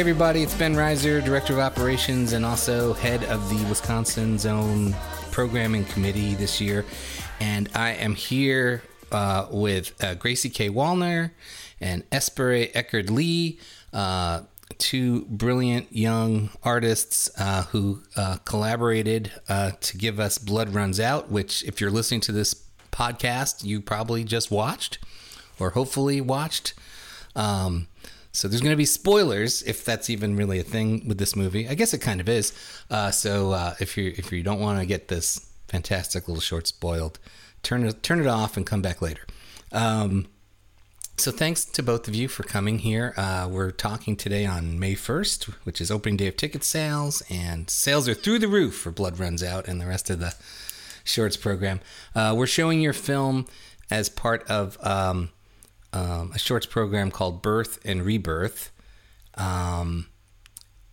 Everybody, it's Ben Reiser, Director of Operations and also head of the Wisconsin's Own Programming Committee this year. And I am here uh, with uh, Gracie K. Wallner and Espere Eckerd Lee, uh, two brilliant young artists uh, who uh, collaborated uh, to give us Blood Runs Out, which, if you're listening to this podcast, you probably just watched or hopefully watched. Um, so there's going to be spoilers if that's even really a thing with this movie. I guess it kind of is. Uh, so uh, if you if you don't want to get this fantastic little short spoiled, turn it turn it off and come back later. Um, so thanks to both of you for coming here. Uh, we're talking today on May 1st, which is opening day of ticket sales, and sales are through the roof for Blood Runs Out and the rest of the shorts program. Uh, we're showing your film as part of. Um, um, a shorts program called Birth and Rebirth. Um,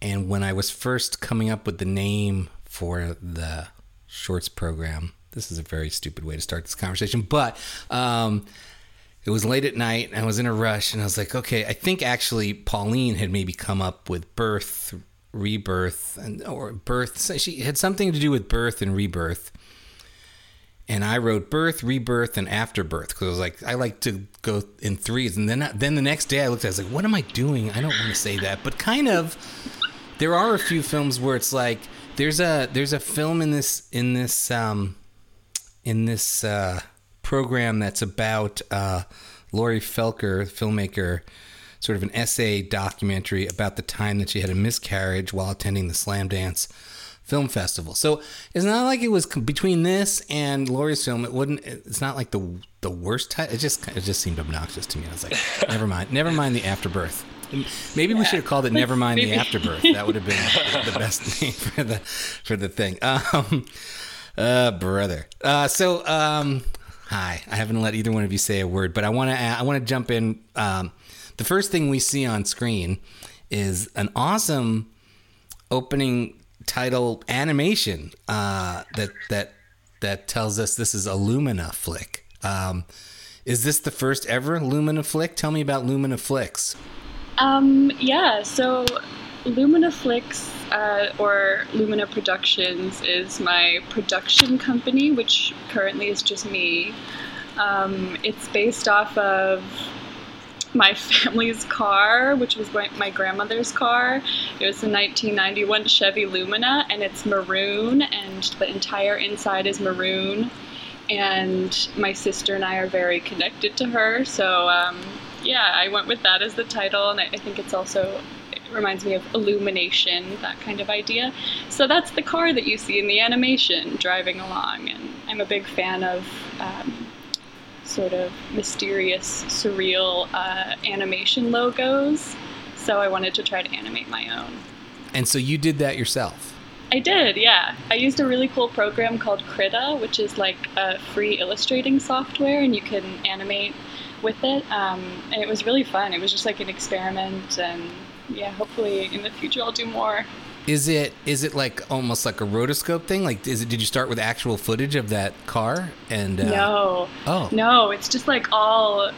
and when I was first coming up with the name for the shorts program, this is a very stupid way to start this conversation, but um, it was late at night I was in a rush and I was like, okay, I think actually Pauline had maybe come up with birth, rebirth, and or birth. She had something to do with birth and rebirth and I wrote birth, rebirth, and afterbirth because I was like, I like to go in threes. And then, then the next day I looked at, it, I was like, what am I doing? I don't want to say that, but kind of. There are a few films where it's like there's a there's a film in this in this um, in this uh, program that's about uh, Laurie Felker, filmmaker, sort of an essay documentary about the time that she had a miscarriage while attending the Slamdance film festival. So it's not like it was between this and Laurie's film. It wouldn't. It's not like the the worst. Title. It just it just seemed obnoxious to me. I was like, never mind, never mind the afterbirth. Maybe yeah. we should have called it "Never Mind the Afterbirth." That would have been the best name for the for the thing. Um, uh, brother. Uh, so um, hi. I haven't let either one of you say a word, but I want to I want to jump in. Um, the first thing we see on screen is an awesome opening title animation uh, that that that tells us this is a Lumina flick. Um, is this the first ever Lumina flick? Tell me about Lumina flicks. Um, yeah, so Lumina Flicks uh, or Lumina Productions is my production company, which currently is just me. Um, it's based off of my family's car, which was my grandmother's car. It was a 1991 Chevy Lumina, and it's maroon, and the entire inside is maroon. And my sister and I are very connected to her, so um, yeah, I went with that as the title, and I, I think it's also it reminds me of illumination, that kind of idea. So that's the car that you see in the animation driving along, and I'm a big fan of. Um, sort of mysterious, surreal uh, animation logos. So I wanted to try to animate my own. And so you did that yourself? I did, yeah. I used a really cool program called Krita, which is like a free illustrating software, and you can animate with it. Um, and it was really fun. It was just like an experiment, and yeah, hopefully in the future I'll do more. Is it is it like almost like a rotoscope thing? Like, is it? Did you start with actual footage of that car? And uh, no, oh no, it's just like all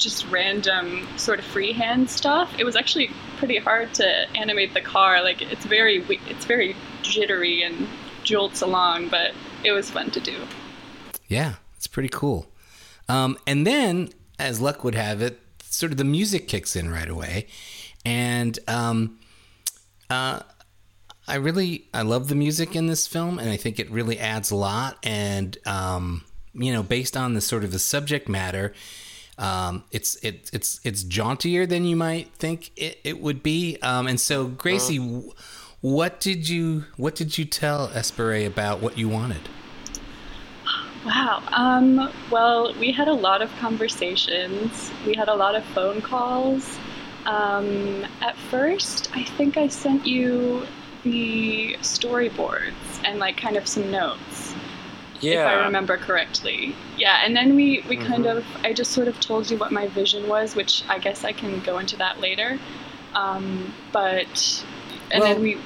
just random sort of freehand stuff. It was actually pretty hard to animate the car. Like, it's very it's very jittery and jolts along, but it was fun to do. Yeah, it's pretty cool. Um, and then, as luck would have it, sort of the music kicks in right away, and um, uh, I really I love the music in this film, and I think it really adds a lot. And um, you know, based on the sort of the subject matter, um, it's it, it's it's jauntier than you might think it, it would be. Um, and so, Gracie, uh, what did you what did you tell Espere about what you wanted? Wow. Um, well, we had a lot of conversations. We had a lot of phone calls. Um, at first, I think I sent you the storyboards and like kind of some notes. Yeah. If I remember correctly. Yeah, and then we, we mm-hmm. kind of, I just sort of told you what my vision was, which I guess I can go into that later. Um, but, and well, then we.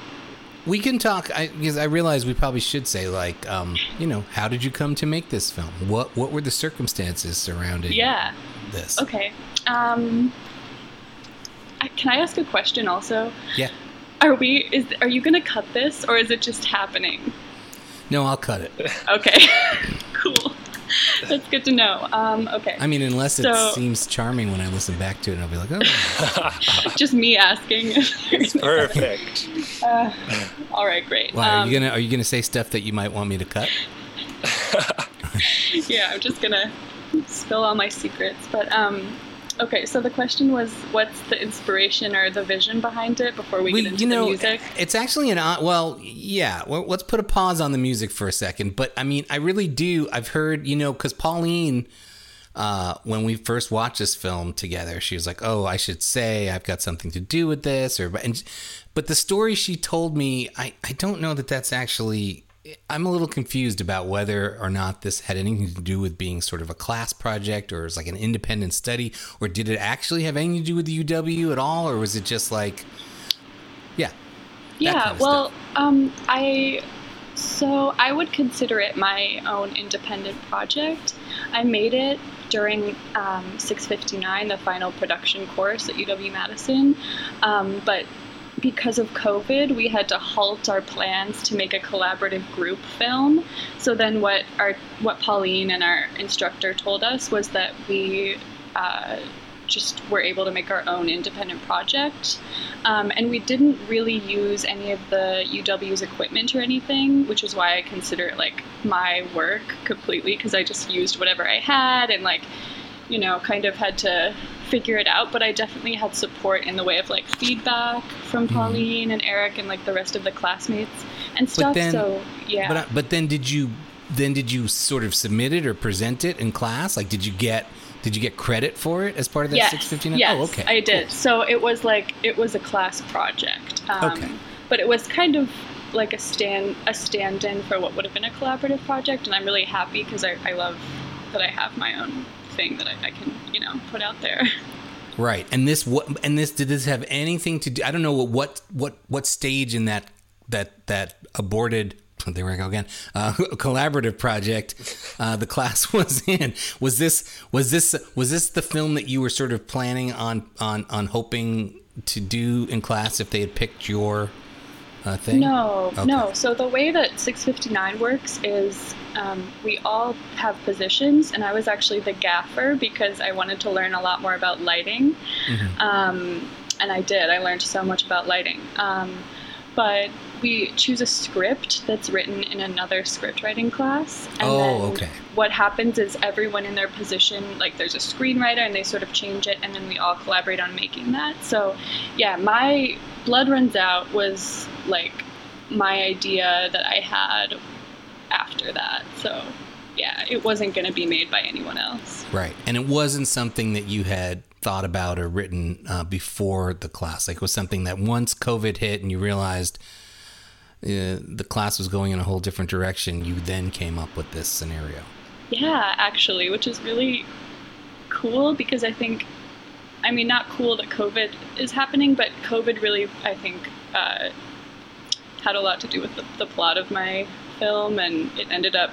We can talk I, because I realize we probably should say like, um, you know, how did you come to make this film? What what were the circumstances surrounding yeah. this? Okay. Um, can I ask a question also? Yeah. Are we? Is are you gonna cut this, or is it just happening? No, I'll cut it. Okay. cool. That's good to know. Um, okay. I mean, unless it So- seems charming when I listen back to it, and I'll be like, oh. just me asking. Perfect. uh, all right, great. Why, are Um, you gonna are you gonna say stuff that you might want me to cut? yeah, I'm just gonna spill all my secrets. But um, okay. So the question was, what's the inspiration or the vision behind it before we Well, get into you know, the music? it's actually an odd. Well, yeah. Well, let's put a pause on the music for a second. But I mean, I really do. I've heard, you know, because Pauline, uh, when we first watched this film together, she was like, "Oh, I should say I've got something to do with this," or and, but the story she told me, I I don't know that that's actually. I'm a little confused about whether or not this had anything to do with being sort of a class project or is like an independent study, or did it actually have anything to do with the UW at all, or was it just like, yeah, Yeah, kind of well, um, I so I would consider it my own independent project. I made it during um, 659, the final production course at UW Madison, um, but because of COVID, we had to halt our plans to make a collaborative group film. So then, what our what Pauline and our instructor told us was that we uh, just were able to make our own independent project. Um, and we didn't really use any of the UW's equipment or anything, which is why I consider it like my work completely because I just used whatever I had and like, you know, kind of had to figure it out. But I definitely had support in the way of like feedback from Pauline and Eric and like the rest of the classmates and stuff. then- so yeah. But but then did you then did you sort of submit it or present it in class? Like did you get did you get credit for it as part of that yes, 659? Yes, oh, okay. I did. cool. So it was like it was a class project. Um, Okay. But it was kind of like a stand a stand-in for what would have been a collaborative project, and I'm really happy because I, I love that I have my own thing that I, I can you know put out there. Right. And this what and this did this have anything to do I don't know what what what, what stage in that that that aborted there we go again. Uh, collaborative project uh, the class was in. Was this was this was this the film that you were sort of planning on on on hoping to do in class if they had picked your uh, thing? No, Okay. no. So the way that 659 works is um, we all have positions, and I was actually the gaffer because I wanted to learn a lot more about lighting. Mm-hmm. Um, and I did. I learned so much about lighting. Um, but we choose a script that's written in another script writing class. And Oh, then okay. What happens is everyone in their position, like there's a screenwriter, and they sort of change it, and then we all collaborate on making that. So, yeah, my Blood Runs Out was like my idea that I had after that. So, yeah, it wasn't going to be made by anyone else. Right. And it wasn't something that you had thought about or written uh, before the class. Like was something that once COVID hit and you realized uh, the class was going in a whole different direction, you then came up with this scenario. Yeah, actually, which is really cool because I think, I mean, not cool that COVID is happening, but COVID really, I think, uh, had a lot to do with the, the plot of my film, and it ended up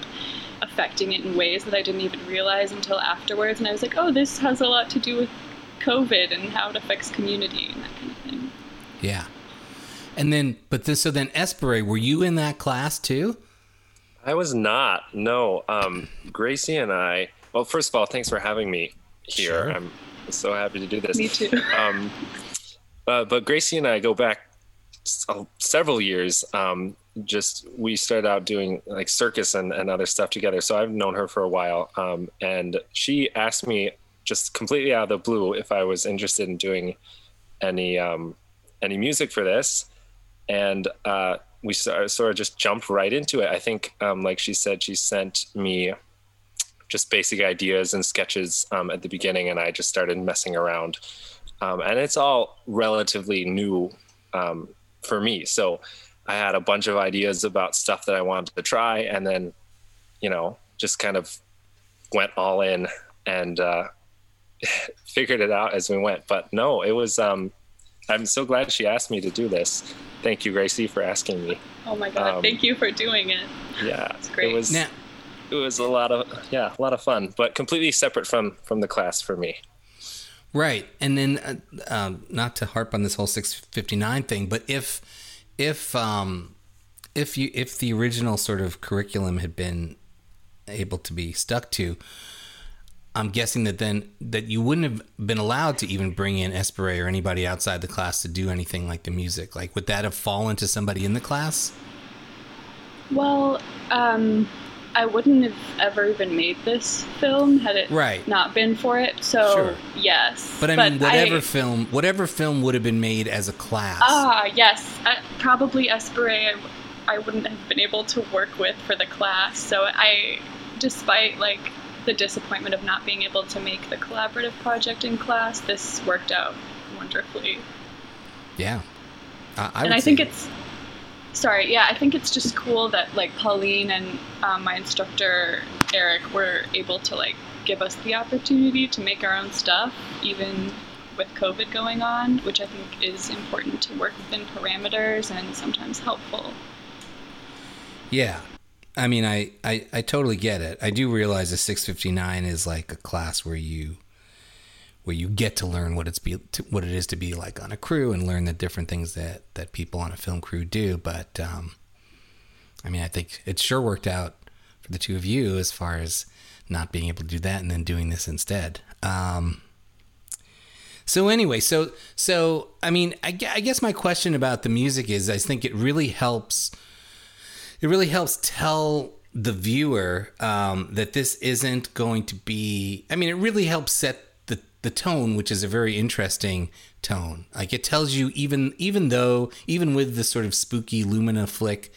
affecting it in ways that I didn't even realize until afterwards. And I was like, oh, this has a lot to do with COVID and how it affects community and that kind of thing. Yeah. And then, but this, so then Espere, were you in that class too? I was not. No. Um, Gracie and I. Well, first of all, thanks for having me here. Sure. I'm so happy to do this. Me too. Um, uh, but Gracie and I go back s- uh, several years. Um, just we started out doing like circus and, and other stuff together. So I've known her for a while. Um, and she asked me just completely out of the blue if I was interested in doing any um, any music for this. And uh, we sort of just jumped right into it. I think, um, like she said, she sent me just basic ideas and sketches um, at the beginning, and I just started messing around. Um, and it's all relatively new um, for me. So I had a bunch of ideas about stuff that I wanted to try, and then, you know, just kind of went all in and uh, figured it out as we went. But no, it was. Um, I'm so glad she asked me to do this. Thank you, Gracie, for asking me. Oh my God, Um, thank you for doing it. Yeah, It's great. It was Now, it was a lot of yeah, a lot of fun, but completely separate from from the class for me. Right, and then uh, uh, not to harp on this whole 659 thing, but if if um, if you if the original sort of curriculum had been able to be stuck to, I'm guessing that then that you wouldn't have been allowed to even bring in Espere or anybody outside the class to do anything like the music. Like, would that have fallen to somebody in the class? Well, um, I wouldn't have ever even made this film had it Right. not been for it. So Sure. yes, But I mean, whatever film, whatever film would have been made as a class. Ah, yes, uh, probably Espere. I, I wouldn't have been able to work with for the class. So I, despite like the disappointment of not being able to make the collaborative project in class, this worked out wonderfully. yeah, I, I and I think it's sorry yeah i think it's just cool that like pauline and um, my instructor eric were able to like give us the opportunity to make our own stuff even with covid going on which i think is important to work within parameters and sometimes helpful Yeah. I mean, I, I, I totally get it. I do realize a 659 is like a class where you where you get to learn what it's be to, what it is to be like on a crew and learn the different things that that people on a film crew do. But um, I mean, I think it sure worked out for the two of you as far as not being able to do that and then doing this instead. Um, so anyway, so so I mean, I, I guess my question about the music is, I think it really helps it really helps tell the viewer um, that this isn't going to be. I mean, it really helps set the the tone, which is a very interesting tone. Like it tells you, even even though even with the sort of spooky Lumina flick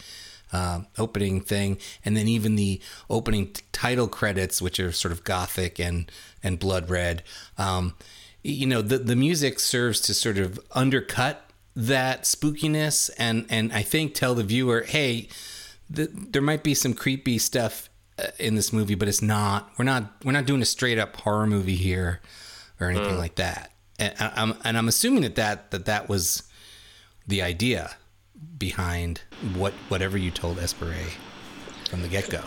uh, opening thing, and then even the opening t- title credits, which are sort of gothic and and blood red. Um, you know, the the music serves to sort of undercut that spookiness and and I think tell the viewer, hey, th- there might be some creepy stuff uh, in this movie, but it's not. We're not. We're not doing a straight up horror movie here, or anything like that. And I- I'm and I'm assuming that that that that was the idea behind what whatever you told Espere from the get go.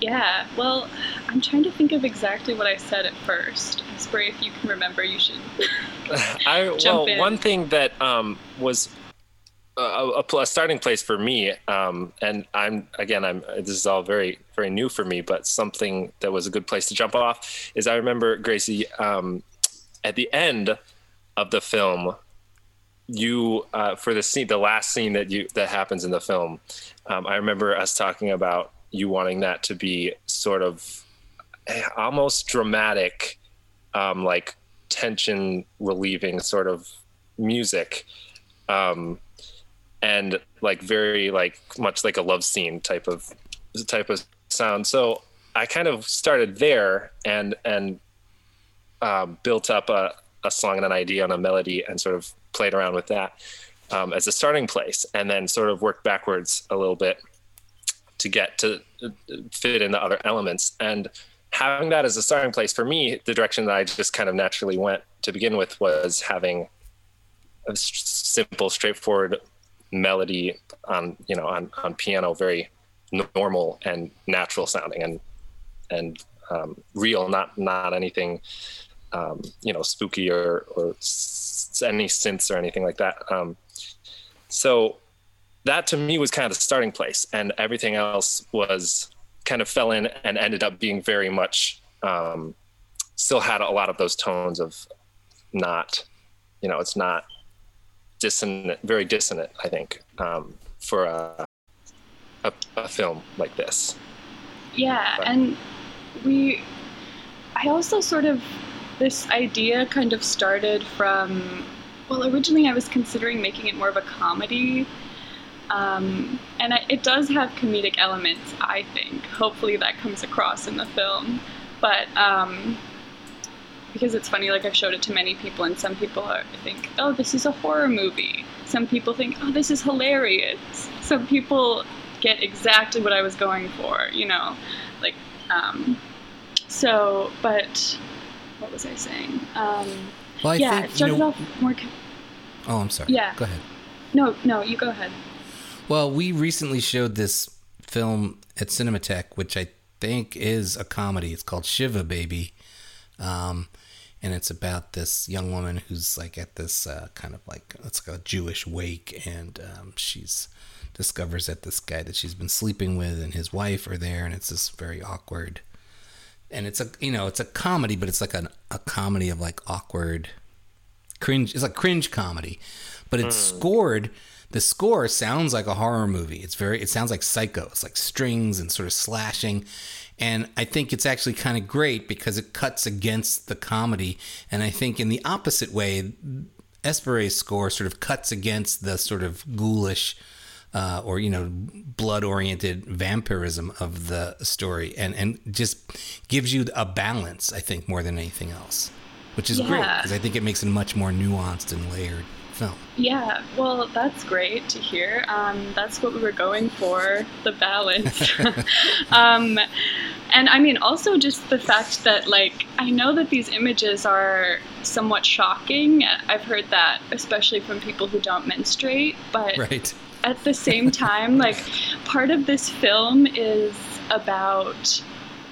yeah well i'm trying to think of exactly what i said at first Espere if you can remember you should I Jump well, in. one thing that um, was a, a, a starting place for me, um, and I'm again, I'm this is all very very new for me, but something that was a good place to jump off is I remember Gracie um, at the end of the film. You uh, for the scene, the last scene that you that happens in the film. Um, I remember us talking about you wanting that to be sort of eh, almost dramatic, um, like tension relieving sort of music um and like very like much like a love scene type of type of sound. So i kind of started there and and um, built up a, a song and an idea and a melody and sort of played around with that um, as a starting place and then sort of worked backwards a little bit to get to fit in the other elements. And having that as a starting place for me the direction that i just kind of naturally went to begin with was having a simple straightforward melody on you know on, on piano very normal and natural sounding and and um, real not not anything um, you know spooky or or s- any synths or anything like that. Um, so that to me was kind of the starting place and everything else was kind of fell in and ended up being very much um, still had a lot of those tones of not you know it's not dissonant very dissonant i think um, for a, a, a film like this Yeah, But- and we. I also sort of. This idea kind of started from. Well, originally I was considering making it more of a comedy. Um, and I, it does have comedic elements, I think. Hopefully that comes across in the film. But. Um, because it's funny, like I've showed it to many people, and some people are, think, oh, this is a horror movie. Some people think, oh, this is hilarious. Some people get exactly what I was going for, you know, like, um, so, but what was I saying? Um, Well, I yeah, think started know. off more. Oh, I'm sorry. Yeah. Go ahead. No, no, you go ahead. Well, we recently showed this film at Cinematheque which I think is a comedy. It's called Shiva Baby. Um, and it's about this young woman who's like at this uh, kind of like it's like a Jewish wake, and um, she's discovers that this guy that she's been sleeping with and his wife are there, and it's this very awkward. And it's a you know it's a comedy, but it's like an, a comedy of like awkward cringe. It's like cringe comedy, but it's mm. scored. The score sounds like a horror movie. It's very. It sounds like Psycho. It's like strings and sort of slashing, and I think it's actually kind of great because it cuts against the comedy. And I think in the opposite way, Esperet's score sort of cuts against the sort of ghoulish uh, or you know blood oriented vampirism of the story and and just gives you a balance i think more than anything else which is yeah. great because i think it makes it much more nuanced and layered film. Yeah well that's great to hear. Um, that's what we were going for the balance. Um, and i mean also just the fact that like i know that these images are somewhat shocking. I've heard that especially from people who don't menstruate but right. at the same time, like part of this film is about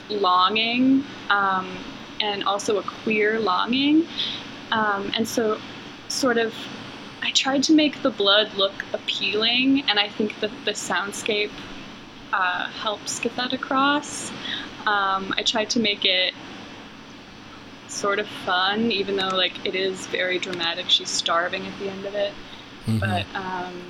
longing um, and also a queer longing. Um, and so, sort of, tried to make the blood look appealing, and I think that the soundscape uh, helps get that across. Um, I tried to make it sort of fun, even though like it is very dramatic. She's starving at the end of it, mm-hmm. but um,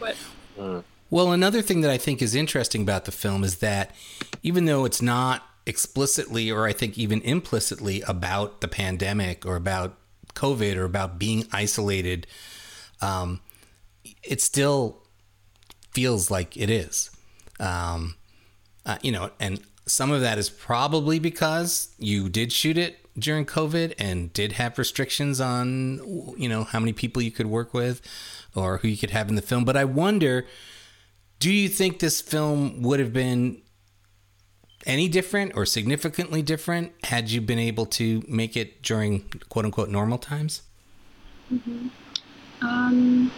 but mm. well, another thing that I think is interesting about the film is that even though it's not explicitly or I think even implicitly about the pandemic or about COVID or about being isolated, um, it still feels like it is. Um, uh, you know, and some of that is probably because you did shoot it during COVID and did have restrictions on, you know, how many people you could work with or who you could have in the film. But I wonder, do you think this film would have been any different or significantly different had you been able to make it during quote unquote normal times? Mm-hmm. Um,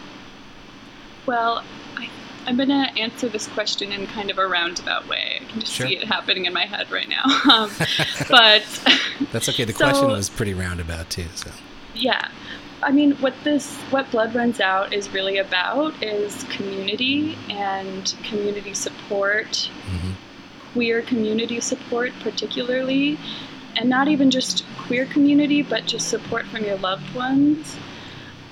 well, I, I'm going to answer this question in kind of a roundabout way. I can just sure. see it happening in my head right now. Um, but that's okay. The so, question was pretty roundabout too. So yeah. I mean, what this, what Blood Runs Out is really about is community and community support, mm-hmm. Queer community support, particularly, and not even just queer community, but just support from your loved ones.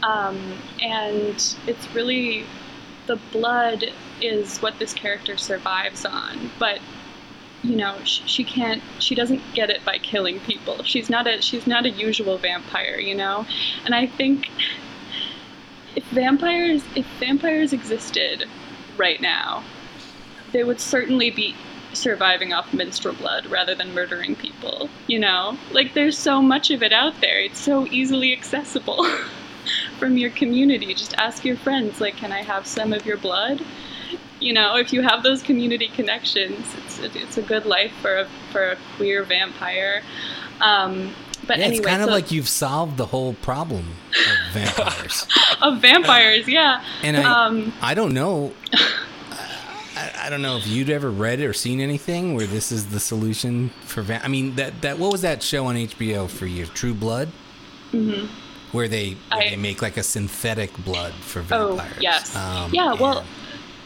Um, and it's really the blood is what this character survives on, but you know she, she, can't she doesn't get it by killing people she's not a she's not a usual vampire you know and i think if vampires if vampires existed right now they would certainly be surviving off menstrual blood rather than murdering people you know like there's so much of it out there it's so easily accessible from your community just ask your friends like can i have some of your blood you know, if you have those community connections, it's it's a good life for a, for a queer vampire. Um, but yeah, anyway, it's kind so, of like you've solved the whole problem of vampires. of vampires, yeah. And I, um, I don't know. I, don't know if you'd ever read or seen anything where this is the solution for. Va- I mean, that that what was that show on HBO for you? True Blood. Mm-hmm. Where they where I, they make like a synthetic blood for oh, vampires. Oh yes. Um, yeah. Well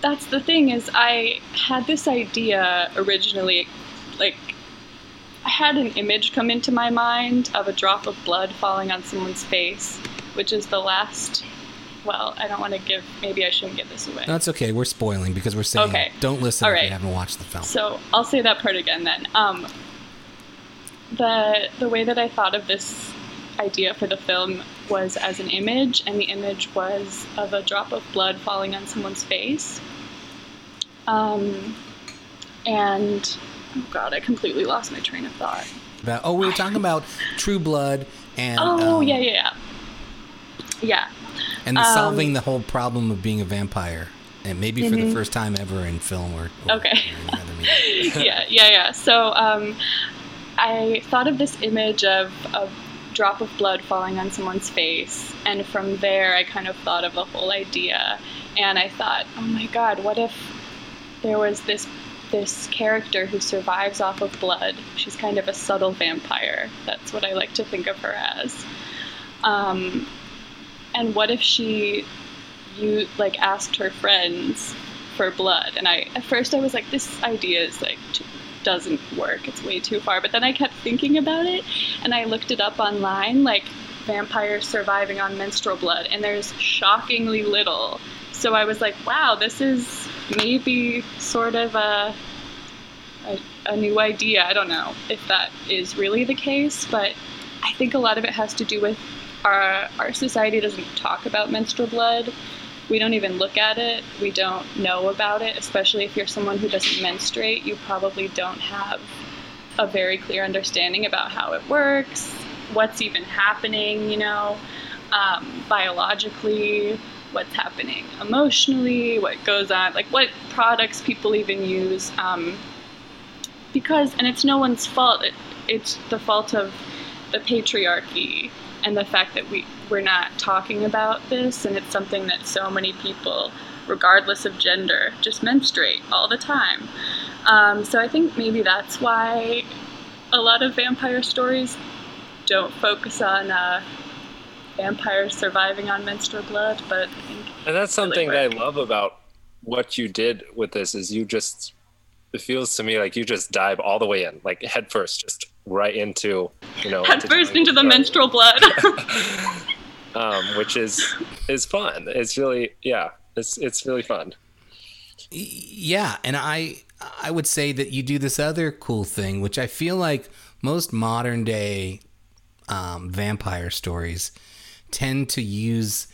that's the thing is I had this idea originally, like I had an image come into my mind of a drop of blood falling on someone's face, which is the last. Well, I don't want to give. Maybe I shouldn't give this away. That's okay. We're spoiling because we're saying okay. don't listen All right. if you haven't watched the film. So I'll say that part again then. Um, the the way that I thought of this idea for the film was as an image, and the image was of a drop of blood falling on someone's face. Um, and oh god, I completely lost my train of thought. About, oh, we were talking about True Blood and oh um, yeah, yeah, yeah, yeah, and um, solving the whole problem of being a vampire, and maybe mm-hmm. for the mm-hmm. first time ever in film or, or okay, yeah, yeah, yeah. So um, I thought of this image of a drop of blood falling on someone's face, and from there I kind of thought of the whole idea, and I thought, oh my god, what if there was this this character who survives off of blood. She's kind of a subtle vampire. That's what I like to think of her as. Um, and what if she, you like asked her friends for blood? And I at first I was like, this idea is like doesn't work. It's way too far. But then I kept thinking about it, and I looked it up online, like vampires surviving on menstrual blood, and there's shockingly little. So I was like, wow, this is maybe sort of a, a, a new idea. I don't know if that is really the case, but I think a lot of it has to do with our our society doesn't talk about menstrual blood. We don't even look at it. We don't know about it, especially if you're someone who doesn't menstruate. You probably don't have a very clear understanding about how it works, what's even happening, you know, um, biologically, what's happening emotionally, what goes on, like what products people even use. Um, because, and it's no one's fault, it, it's the fault of the patriarchy and the fact that we, we're not talking about this, and it's something that so many people, regardless of gender, just menstruate all the time. Um, so I think maybe that's why a lot of vampire stories don't focus on uh, vampires surviving on menstrual blood, but and that's something really that I love about what you did with this is you just it feels to me like you just dive all the way in, like head first, just right into you know head first into the menstrual blood, um, which is is fun. It's really yeah, it's it's really fun. Yeah, and I I would say that you do this other cool thing, which I feel like most modern day um, vampire stories tend to use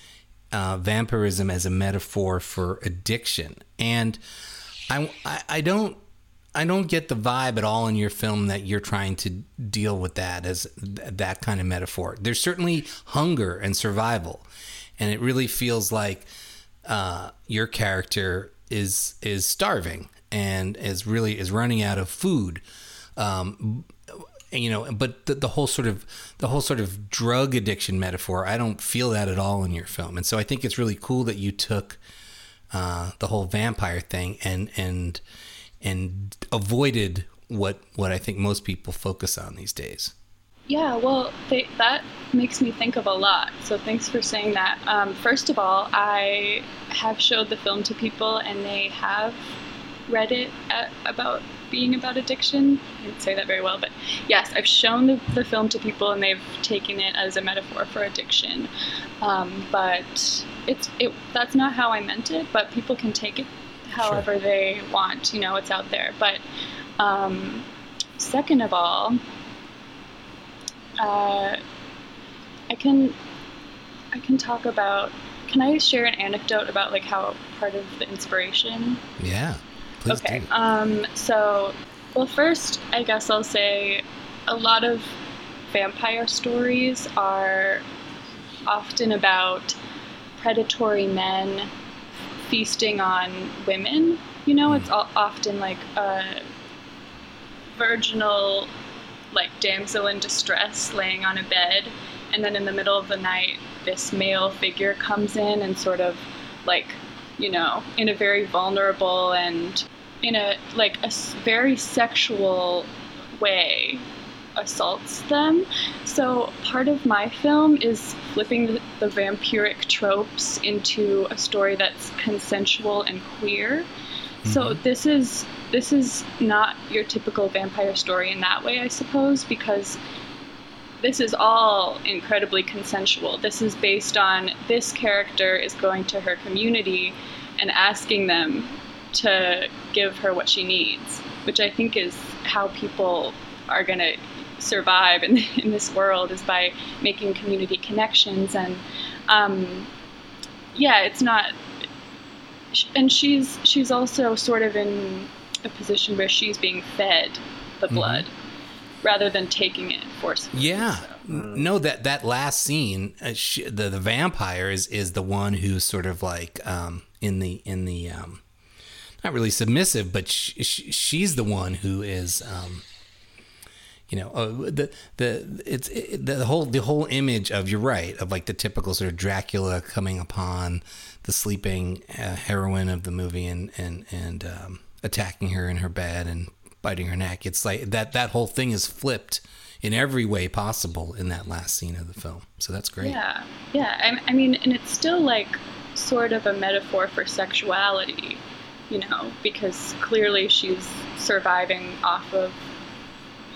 uh, vampirism as a metaphor for addiction, and I, I, I don't I don't get the vibe at all in your film that you're trying to deal with that as th- that kind of metaphor. There's certainly hunger and survival, and it really feels like uh, your character is is starving and is really is running out of food. Um, you know, but the, the whole sort of the whole sort of drug addiction metaphor, I don't feel that at all in your film, and so I think it's really cool that you took uh, the whole vampire thing and and and avoided what what I think most people focus on these days. Yeah, well, that makes me think of a lot. So thanks for saying that. Um, first of all, I have showed the film to people, and they have read it at, about being about addiction. I didn't say that very well, but yes, I've shown the, the film to people, and they've taken it as a metaphor for addiction. Um, but it's it that's not how I meant it. But people can take it however sure. they want. You know, it's out there. But um, second of all, uh, I can I can talk about. Can I share an anecdote about like how part of the inspiration? Yeah. Please okay. Do. Um, so, well, first, I guess I'll say a lot of vampire stories are often about predatory men feasting on women. You know, it's often like a virginal, like damsel in distress laying on a bed, and then in the middle of the night, this male figure comes in and sort of like you know, in a very vulnerable and in a like a very sexual way assaults them. So part of my film is flipping the, the, vampiric tropes into a story that's consensual and queer. Mm-hmm. So this is this is not your typical vampire story in that way, I suppose, because this is all incredibly consensual. This is based on this character is going to her community and asking them to give her what she needs, which I think is how people are going to survive in, in this world is by making community connections and um, yeah it's not and she's she's also sort of in a position where she's being fed the mm-hmm. blood mm-hmm. rather than taking it forcefully yeah so. no that that last scene uh, she, the the vampire is is the one who's sort of like um, in the in the um, not really submissive, but she, she, she's the one who is, um, you know, uh, the the it's it, the whole the whole image of you're right of like the typical sort of Dracula coming upon the sleeping uh, heroine of the movie and and and um, attacking her in her bed and biting her neck. It's like that that whole thing is flipped in every way possible in that last scene of the film. So that's great. Yeah, yeah. I, I mean, and it's still like sort of a metaphor for sexuality, you know, because clearly she's surviving off of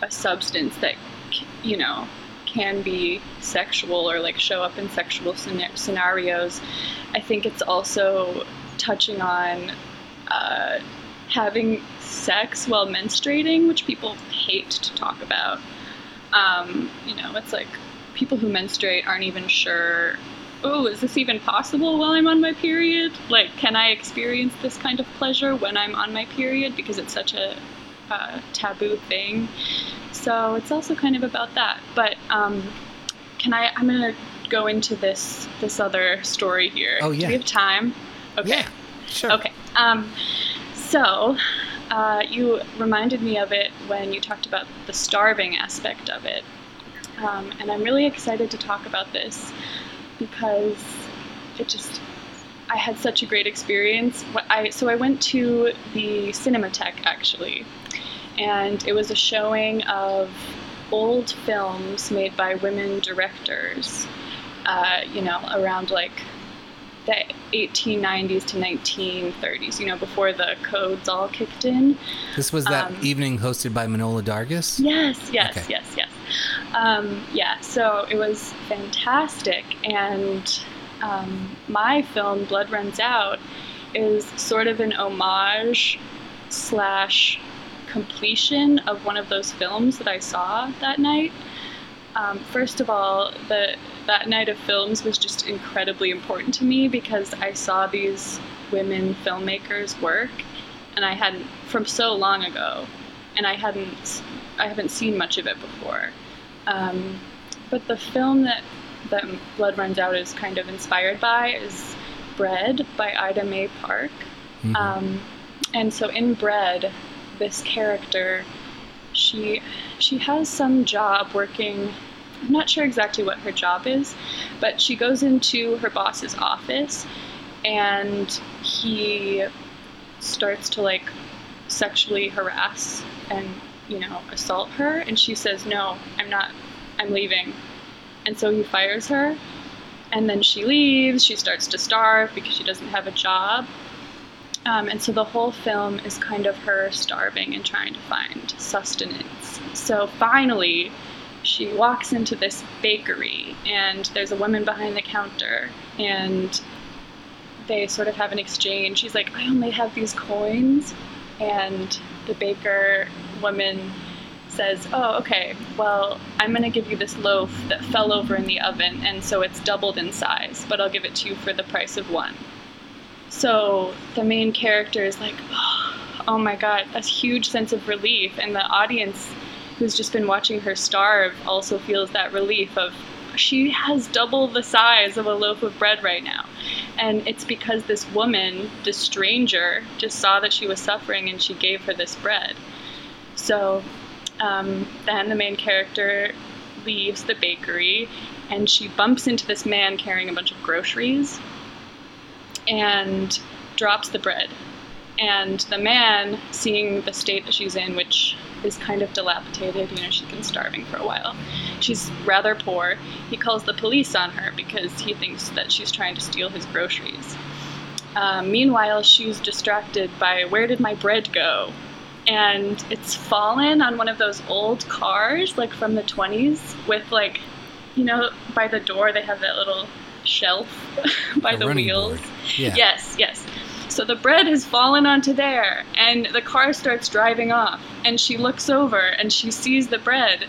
a substance that, you know, can be sexual or like show up in sexual scenarios. I think it's also touching on uh, having sex while menstruating, which people hate to talk about. Um, you know, it's like people who menstruate aren't even sure oh, is this even possible while I'm on my period? Like, can I experience this kind of pleasure when I'm on my period? Because it's such a uh, taboo thing. So it's also kind of about that. But um, can I? I'm gonna go into this this other story here. Oh yeah. Do we have time? Okay. Yeah. Sure. Okay. Um, so uh, you reminded me of it when you talked about the starving aspect of it. Um, and I'm really excited to talk about this because it just I had such a great experience. I so I went to the Cinematheque actually, and it was a showing of old films made by women directors. Uh, you know, around like the 1890s to 1930s. You know, before the codes all kicked in. This was that um, evening hosted by Manohla Dargis. Yes, yes, okay. yes, yes. Um, yeah, so it was fantastic. And um, my film, Blood Runs Out, is sort of an homage slash completion of one of those films that I saw that night. Um, first of all, the that night of films was just incredibly important to me because I saw these women filmmakers work, and I hadn't from so long ago, and I hadn't I haven't seen much of it before. Um, but the film that that Blood Runs Out is kind of inspired by is Bread by Ida May Park. Mm-hmm. Um, and so in Bread, this character, she she has some job working. I'm not sure exactly what her job is, but she goes into her boss's office, and he starts to like sexually harass and you know, assault her. And she says, No, I'm not, I'm leaving. And so he fires her. And then she leaves. She starts to starve because she doesn't have a job. Um, and so the whole film is kind of her starving and trying to find sustenance. So finally, she walks into this bakery, and there's a woman behind the counter, and they sort of have an exchange. She's like, I only have these coins. And the baker woman says, Oh, okay, well, I'm going to give you this loaf that fell over in the oven, and so it's doubled in size, but I'll give it to you for the price of one. So the main character is like, Oh my god, a huge sense of relief, and the audience who's just been watching her starve also feels that relief of she has double the size of a loaf of bread right now. And it's because this woman, this stranger, just saw that she was suffering and she gave her this bread. So um, then the main character leaves the bakery and she bumps into this man carrying a bunch of groceries and drops the bread. And the man, seeing the state that she's in, which is kind of dilapidated, you know, she's been starving for a while, she's rather poor, he calls the police on her because he thinks that she's trying to steal his groceries. Um, meanwhile, she's distracted by where did my bread go? and it's fallen on one of those old cars, like from the 20s, with like, you know, by the door they have that little shelf by a the wheels. Yeah. Yes, yes. So the bread has fallen onto there, and the car starts driving off, and she looks over and she sees the bread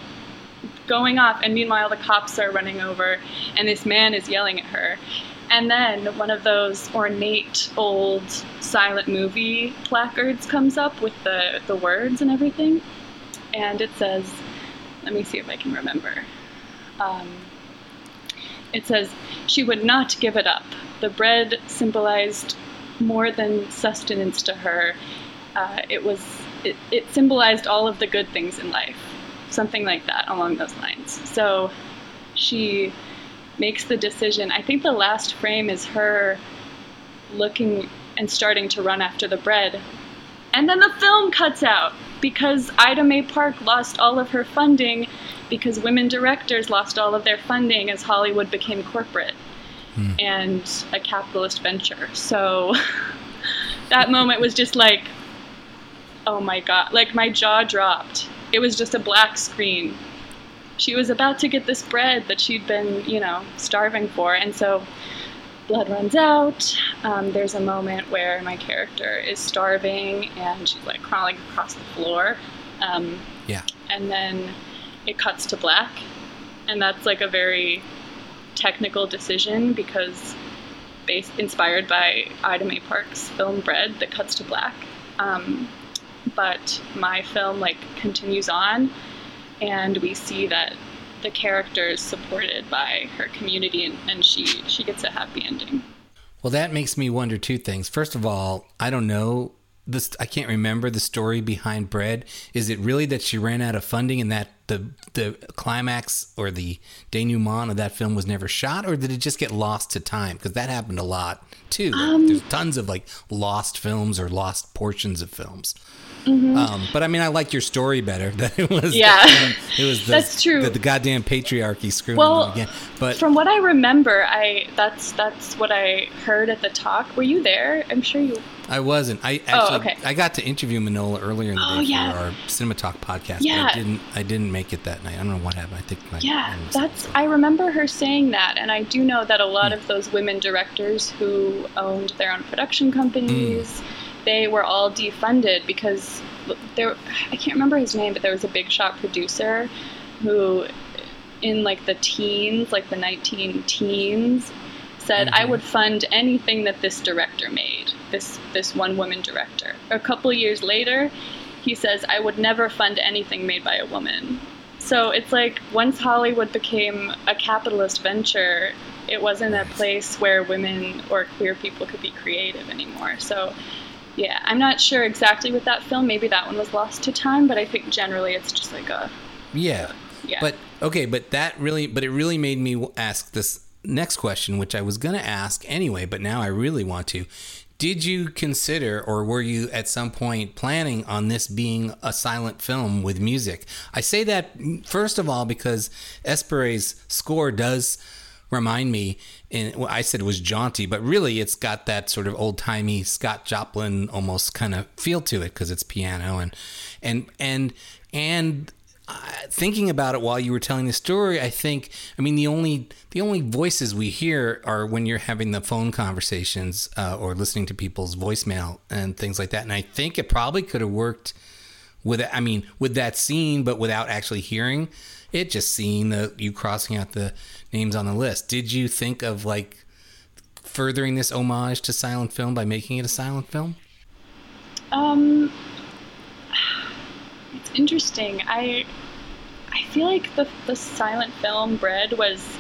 going off, and meanwhile the cops are running over, and this man is yelling at her. And then one of those ornate old silent movie placards comes up with the, the words and everything. And it says, let me see if I can remember. Um, it says, She would not give it up. The bread symbolized more than sustenance to her. Uh, it was it, it symbolized all of the good things in life, something like that along those lines. So she makes the decision. I think the last frame is her looking and starting to run after the bread. And then the film cuts out because Ida May Park lost all of her funding because women directors lost all of their funding as Hollywood became corporate hmm. and a capitalist venture. So that moment was just like, oh my god, like my jaw dropped. It was just a black screen. She was about to get this bread that she'd been, you know, starving for. And so blood runs out. Um, there's a moment where my character is starving and she's like crawling across the floor. Um, yeah. And then it cuts to black. And that's like a very technical decision because based inspired by Ida May Park's film Bread that cuts to black. Um, but my film like continues on and we see that the character is supported by her community and, and she she gets a happy ending. Well, that makes me wonder two things. First of all, I don't know this. I can't remember the story behind Bread. Is it really that she ran out of funding and that the the climax or the denouement of that film was never shot, or did it just get lost to time? Because that happened a lot too. Um, There's tons of like lost films or lost portions of films. Mm-hmm. Um, but I mean, I like your story better. That it was, yeah, it was. The, that's true. The, the goddamn patriarchy screwing well, again. But from what I remember, I that's that's what I heard at the talk. Were you there? I'm sure you. I wasn't. I oh, actually, oh, okay. I got to interview Manohla earlier in the oh, day yeah. for our Cinema Talk podcast. Yeah. I didn't. I didn't make it that night. I don't know what happened. I think my yeah. That's. I remember her saying that, and I do know that a lot hmm. of those women directors who owned their own production companies, mm. they were all defunded because there I can't remember his name, but there was a big shot producer who in like the teens, like the 19 teens, said mm-hmm. I would fund anything that this director made. This this one woman director. A couple years later, he says I would never fund anything made by a woman. So it's like once Hollywood became a capitalist venture, it wasn't a place where women or queer people could be creative anymore. So yeah, I'm not sure exactly with that film. Maybe that one was lost to time, but I think generally it's just like a. Yeah. Yeah. But okay, but that really, but it really made me ask this next question, which I was going to ask anyway, but now I really want to. Did you consider, or were you at some point planning on this being a silent film with music? I say that first of all because Espere's score does remind me and well, I said it was jaunty, but really it's got that sort of old timey Scott Joplin almost kind of feel to it because it's piano and and and and thinking about it while you were telling the story, I think I mean the only the only voices we hear are when you're having the phone conversations uh, or listening to people's voicemail and things like that. And I think it probably could have worked with I mean with that scene, but without actually hearing it, just seeing the you crossing out the names on the list. Did you think of like furthering this homage to silent film by making it a silent film? Um, interesting. I I feel like the the silent film Bread was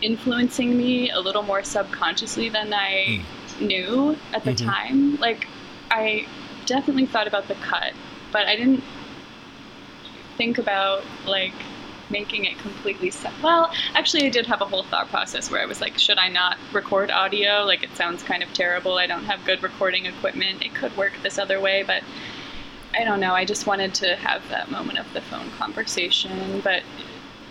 influencing me a little more subconsciously than I mm. knew at the mm-hmm. time. Like I definitely thought about the cut, but I didn't think about like making it completely set. Well, actually, I did have a whole thought process where I was like, should I not record audio? Like, it sounds kind of terrible. I don't have good recording equipment. It could work this other way, but I don't know. I just wanted to have that moment of the phone conversation. But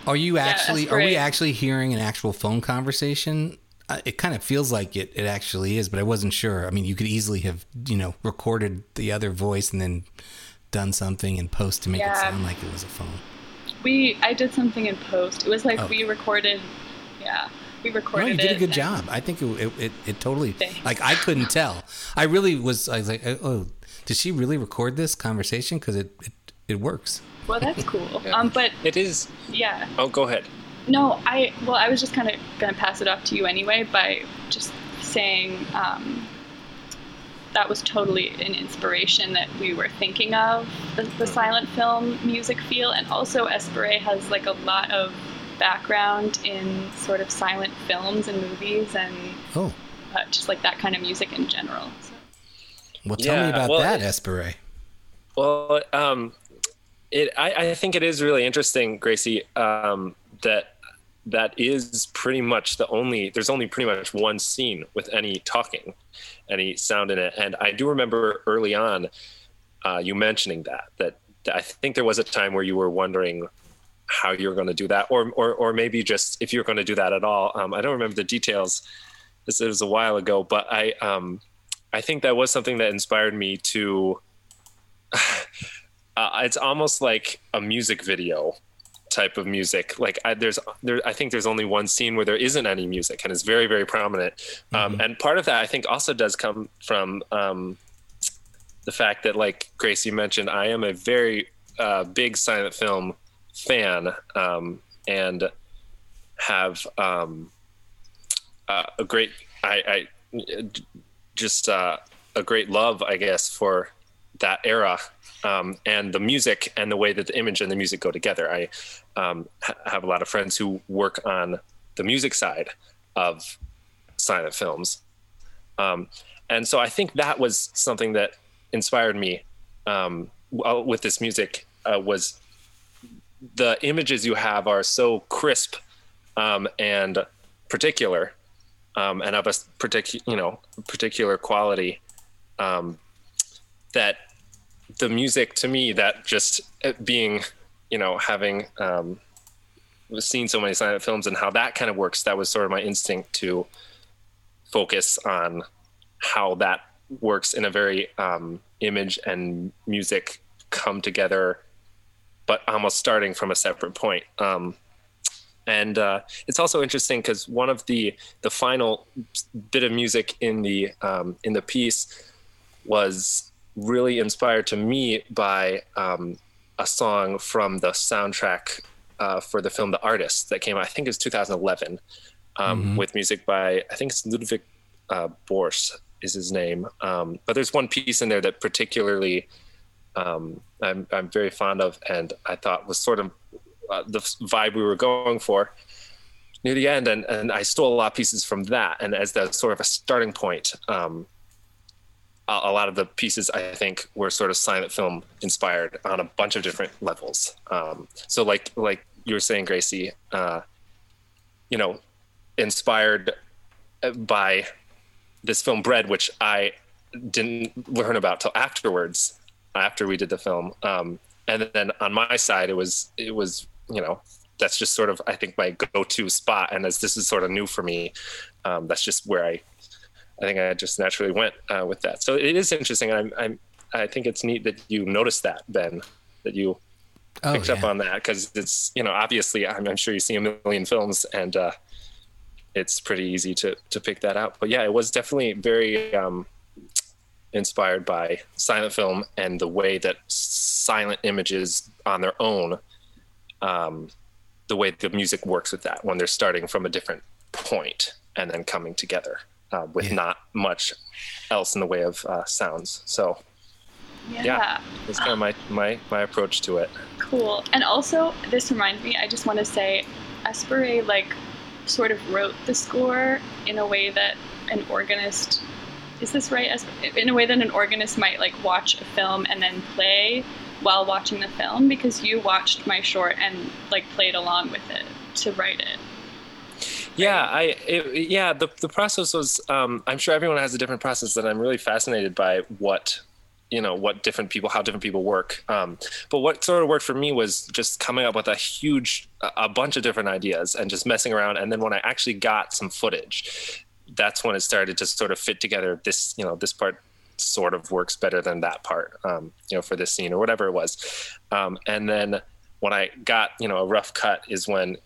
are you actually? Yeah, are we actually hearing an actual phone conversation? Uh, it kind of feels like it, it actually is, but I wasn't sure. I mean, you could easily have, you know, recorded the other voice and then done something in post to make yeah. it sound like it was a phone. We I did something in post. It was like oh. we recorded. Yeah, we recorded. No, you did a good job. I think it it, it, it totally Thanks. like I couldn't tell. I really was. I was like, oh, did she really record this conversation? Because it, it it works. Well, that's cool. yeah. Um, but it is. Yeah. Oh, go ahead. No, I well, I was just kind of gonna pass it off to you anyway by just saying um, that was totally an inspiration that we were thinking of the, the silent film music feel and also espere has like a lot of background in sort of silent films and movies and oh. uh, just like that kind of music in general so. Well tell yeah, me about well, that espere well um, it I, I, think it is really interesting gracie um, that that is pretty much the only there's only pretty much one scene with any talking any sound in it and i do remember early on uh, you mentioning that, that I think there was a time where you were wondering how you're going to do that, or or or maybe just if you're going to do that at all. Um, I don't remember the details. This it was a while ago, but I um, I think that was something that inspired me to. uh, it's almost like a music video type of music. Like I, there's there, I think there's only one scene where there isn't any music, and it's very very prominent. Um, mm-hmm. And part of that I think also does come from um, the fact that, like Gracie mentioned, I am a very uh, big silent film fan um, and have um, uh, a great I, I just uh, a great love, I guess, for that era um, and the music and the way that the image and the music go together. I um, ha- have a lot of friends who work on the music side of silent films. Um, and so I think that was something that inspired me um, with this music uh, was the images you have are so crisp um, and particular um, and of a particular you know particular quality um, that the music to me that just uh, being you know having um, seen so many silent films and how that kind of works that was sort of my instinct to focus on how that works in a very um, image and music come together, but almost starting from a separate point. Um, and uh, it's also interesting because one of the the final bit of music in the um, in the piece was really inspired to me by um, a song from the soundtrack uh, for the film The Artist that came out. I think it was 2011 um, mm-hmm. with music by I think it's Ludwig uh, Bource is his name. Um, but there's one piece in there that particularly um, I'm, I'm very fond of, and I thought was sort of uh, the vibe we were going for near the end. And, and I stole a lot of pieces from that. And as the sort of a starting point, um, a, a, lot of the pieces I think were sort of silent film inspired on a bunch of different levels. Um, so like like you were saying, Gracie, uh, you know, inspired by this film Bread, which I didn't learn about till afterwards, after we did the film. Um, and then on my side, it was it was you know that's just sort of I think my go-to spot. And as this is sort of new for me, um, that's just where I I think I just naturally went uh, with that. So it is interesting. I'm, I'm I think it's neat that you noticed that Ben, that you oh, picked yeah. up on that because it's you know obviously I'm, I'm, sure you see a million films and uh, it's pretty easy to to pick that out. But yeah, it was definitely very um, inspired by silent film and the way that silent images on their own, um, the way the music works with that when they're starting from a different point and then coming together uh, with yeah. not much else in the way of uh, sounds. So. Yeah, yeah it's kind of my, my my approach to it. Cool. And also, this reminds me. I just want to say, Espere like sort of wrote the score in a way that an organist is this right as in a way that an organist might like watch a film and then play while watching the film because you watched my short and like played along with it to write it. Yeah i it, yeah the, the process was um, i'm sure everyone has a different process and i'm really fascinated by what you know what different people how different people work. Um, but what sort of worked for me was just coming up with a huge a bunch of different ideas and just messing around. And then when i actually got some footage that's when it started to sort of fit together this you know this part sort of works better than that part um, you know for this scene or whatever it was um, and then when i got you know a rough cut is when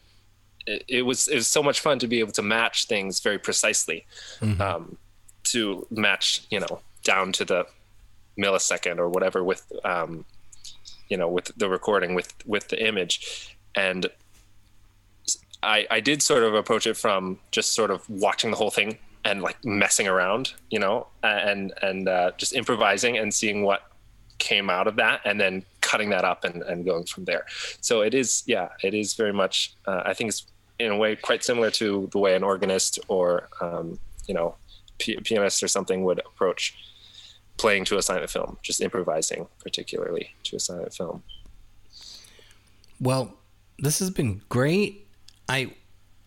it, it was it was so much fun to be able to match things very precisely mm-hmm. um, to match you know down to the millisecond or whatever with um, you know with the recording with with the image and I, I did sort of approach it from just sort of watching the whole thing and like messing around, you know, and and uh, just improvising and seeing what came out of that, and then cutting that up and, and going from there. So it is, yeah, it is very much. Uh, I think it's in a way quite similar to the way an organist or um, you know p- pianist or something would approach playing to a silent film, just improvising, particularly to a silent film. Well, this has been great. I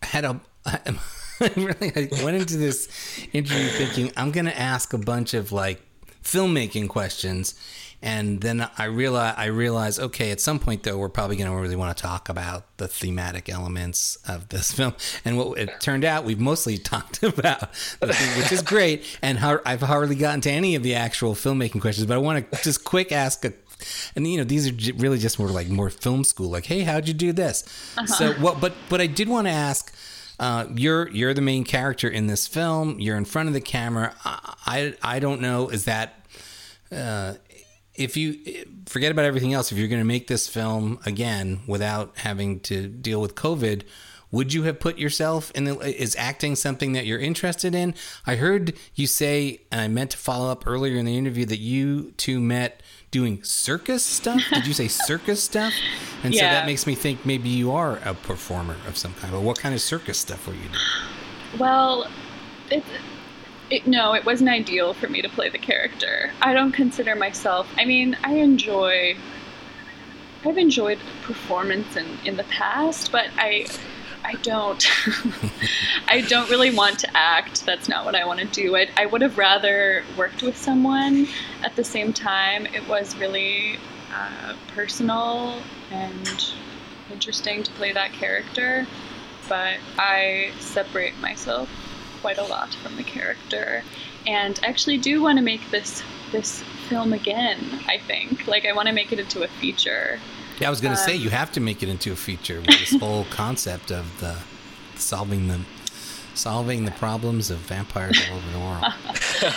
had a. Really I went into this interview thinking I'm going to ask a bunch of like filmmaking questions, And then I realize I realize okay, at some point though, we're probably going to really want to talk about the thematic elements of this film. And what it turned out, we've mostly talked about, which is great. And how, I've hardly gotten to any of the actual filmmaking questions, but I want to just quick ask a and you know these are really just more like more film school like hey how'd you do this uh-huh. so what but but i did want to ask uh, you're you're the main character in this film. You're in front of the camera. I I, I don't know. Is that uh, if you forget about everything else? If you're going to make this film again without having to deal with COVID, would you have put yourself in the is acting something that you're interested in i heard you say and i meant to follow up earlier in the interview that you two met doing circus stuff. Did you say circus stuff? And yeah. so that makes me think maybe you are a performer of some kind. But what kind of circus stuff were you doing? Well, it, it, no, it wasn't ideal for me to play the character. I don't consider myself. I mean, I enjoy. I've enjoyed performance in, in the past, but I I don't. I don't really want to act. That's not what I want to do. I, I would have rather worked with someone. At the same time, it was really uh, personal and interesting to play that character, but I separate myself quite a lot from the character, and actually do want to make this this film again. I think like I want to make it into a feature. Yeah, I was going to um, say you have to make it into a feature with this whole concept of the solving them solving the problems of vampires all over the world.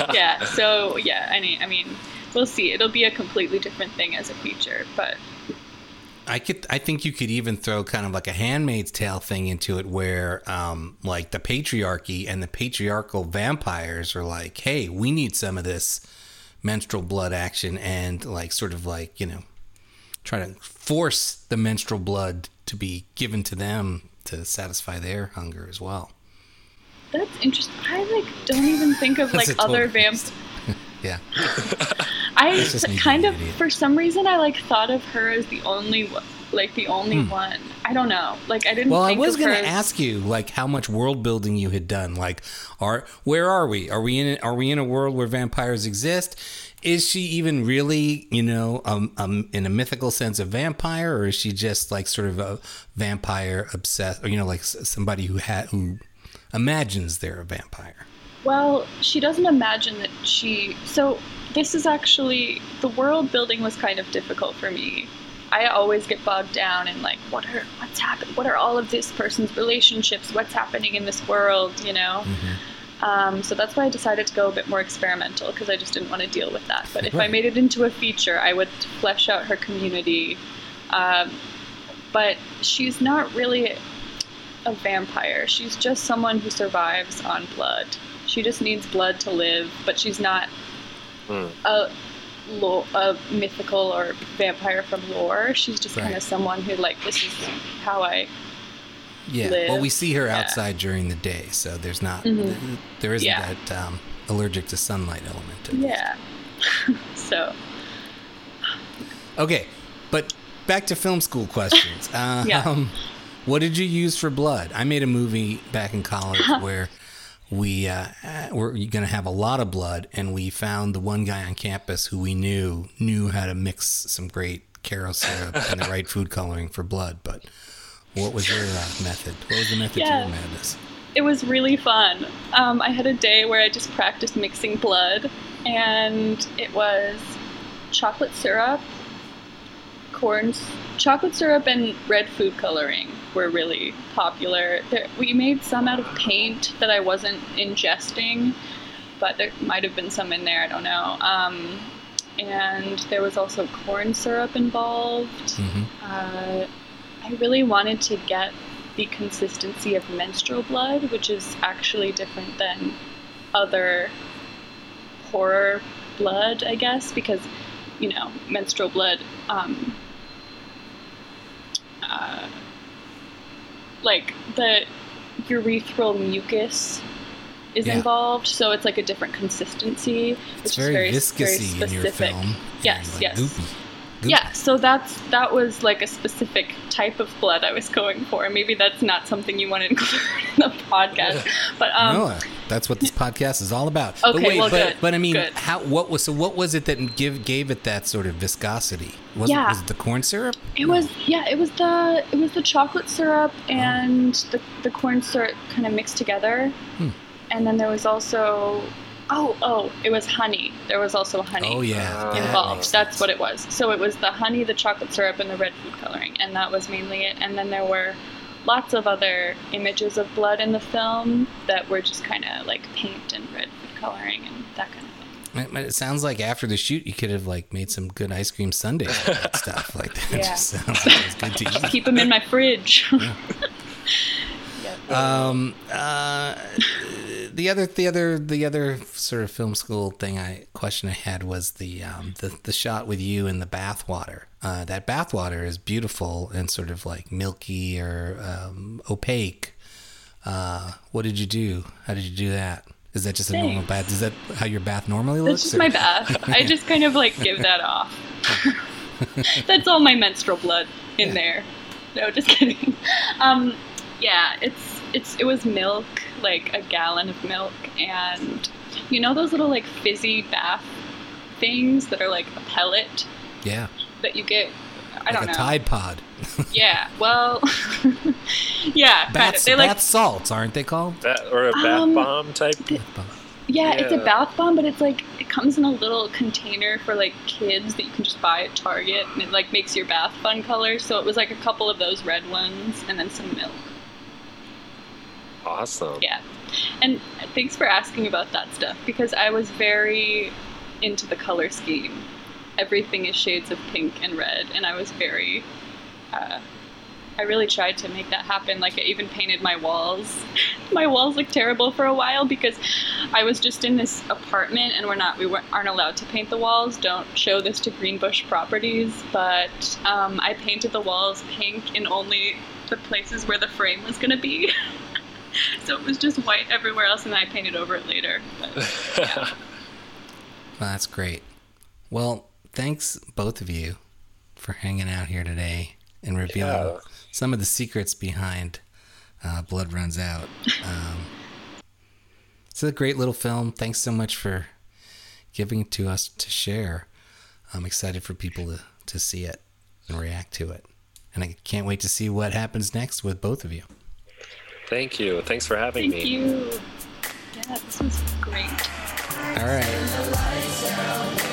yeah. So yeah, I mean, I mean, we'll see. It'll be a completely different thing as a feature, but I could, I think you could even throw kind of like a Handmaid's Tale thing into it, where um, like the patriarchy and the patriarchal vampires are like, hey, we need some of this menstrual blood action, and like sort of like you know try to force the menstrual blood to be given to them to satisfy their hunger as well. That's interesting. I like don't even think of like other vamps. yeah. I kind of, for some reason, I like thought of her as the only, like the only hmm. one. I don't know. Like I didn't. Well, I was going to ask you, like, how much world building you had done. Like, are where are we? Are we in? Are we in a world where vampires exist? Is she even really, you know, um, um, in a mythical sense, a vampire, or is she just like sort of a vampire obsessed, or you know, like somebody who had who imagines they're a vampire? Well, she doesn't imagine that she. So this is actually the world building was kind of difficult for me. I always get bogged down in like what are what's happening, what are all of this person's relationships, what's happening in this world, you know. Mm-hmm um, so that's why I decided to go a bit more experimental because I just didn't want to deal with that. But if right. I made it into a feature, I would flesh out her community. Um, but she's not really a vampire. She's just someone who survives on blood. She just needs blood to live, but she's not mm. a, lo- a mythical or vampire from lore. She's just right. kind of someone who, like, this is how I yeah. Live. Well, we see her outside yeah. during the day, so there's not mm-hmm. there isn't yeah. that um, allergic to sunlight element. To yeah. so. Okay, but back to film school questions. Uh, yeah. Um, what did you use for blood? I made a movie back in college where we uh, were going to have a lot of blood, and we found the one guy on campus who we knew knew how to mix some great Karo syrup and the right food coloring for blood, but what was your uh, method? What was the method yeah. to your madness? It was really fun. Um, I had a day where I just practiced mixing blood, and it was chocolate syrup, corn, chocolate syrup, and red food coloring were really popular. There, we made some out of paint that I wasn't ingesting, but there might have been some in there. I don't know. Um, and there was also corn syrup involved. Mm-hmm. Uh, I really wanted to get the consistency of menstrual blood, which is actually different than other horror blood, I guess, because, you know, menstrual blood, um, uh, like the urethral mucus is yeah. involved, so it's like a different consistency, which it's very is very, very specific. in your film. Yes, like yes. Goopy. Yeah, so that's that was like a specific type of blood I was going for. Maybe that's not something you want to include in the podcast, but um, no, That's what this podcast is all about. Okay, but wait, well, but, good, but I mean, good. how? What was so? What was it that give gave it that sort of viscosity? Was it Yeah. was it the corn syrup? It was yeah, it was the it was the chocolate syrup and the the corn syrup kind of mixed together, Hmm. and then there was also oh oh it was honey. There was also honey. Oh yeah, that involved. That's sense. what it was. So it was the honey, the chocolate syrup, and the red food coloring, and that was mainly it. And then there were lots of other images of blood in the film that were just kind of like paint and red food coloring and that kind of thing. It, it sounds like after the shoot, you could have like made some good ice cream sundae with stuff. Like that Yeah. just sounds like it's good to eat. Keep them in my fridge. Yep. Um, uh, the other, the other, the other sort of film school thing I question I had was the um, the the shot with you in the bathwater. Uh, that bathwater is beautiful and sort of like milky or um, opaque. Uh, what did you do? How did you do that? Is that just a normal bath? Is that how your bath normally looks? That's just or- my bath. I just kind of like give that off. That's all my menstrual blood in Yeah. there. No, just kidding. Um, yeah, it's it's it was milk, like a gallon of milk, and you know those little like fizzy bath things that are like a pellet Yeah, that you get. I like don't a know. Tide Pod. Yeah, well, yeah, Bath, of. They like bath salts, aren't they called? That, or a bath Um, bomb type. Yeah, it's a bath bomb, but it's like it comes in a little container for like kids that you can just buy at Target, and it like makes your bath fun color. So it was like a couple of those red ones, and then some milk. Awesome. Yeah, and thanks for asking about that stuff because I was very into the color scheme. Everything is shades of pink and red, and I was very. Uh, I really tried to make that happen. Like I even painted my walls. my walls looked terrible for a while because I was just in this apartment and we're not we weren't, aren't allowed to paint the walls. Don't show this to Greenbush Properties, but um, I painted the walls pink in only the places where the frame was gonna be. so it was just white everywhere else, and then I painted over it later. But, yeah. Well, that's great. Well, thanks both of you for hanging out here today and revealing Yeah. some of the secrets behind uh, Blood Runs Out. Um, it's a great little film. Thanks so much for giving it to us to share. I'm excited for people to, to see it and react to it. And I can't wait to see what happens next with both of you. Thank you. Thanks for having Thank me. Thank you. Yeah, this was great. All right.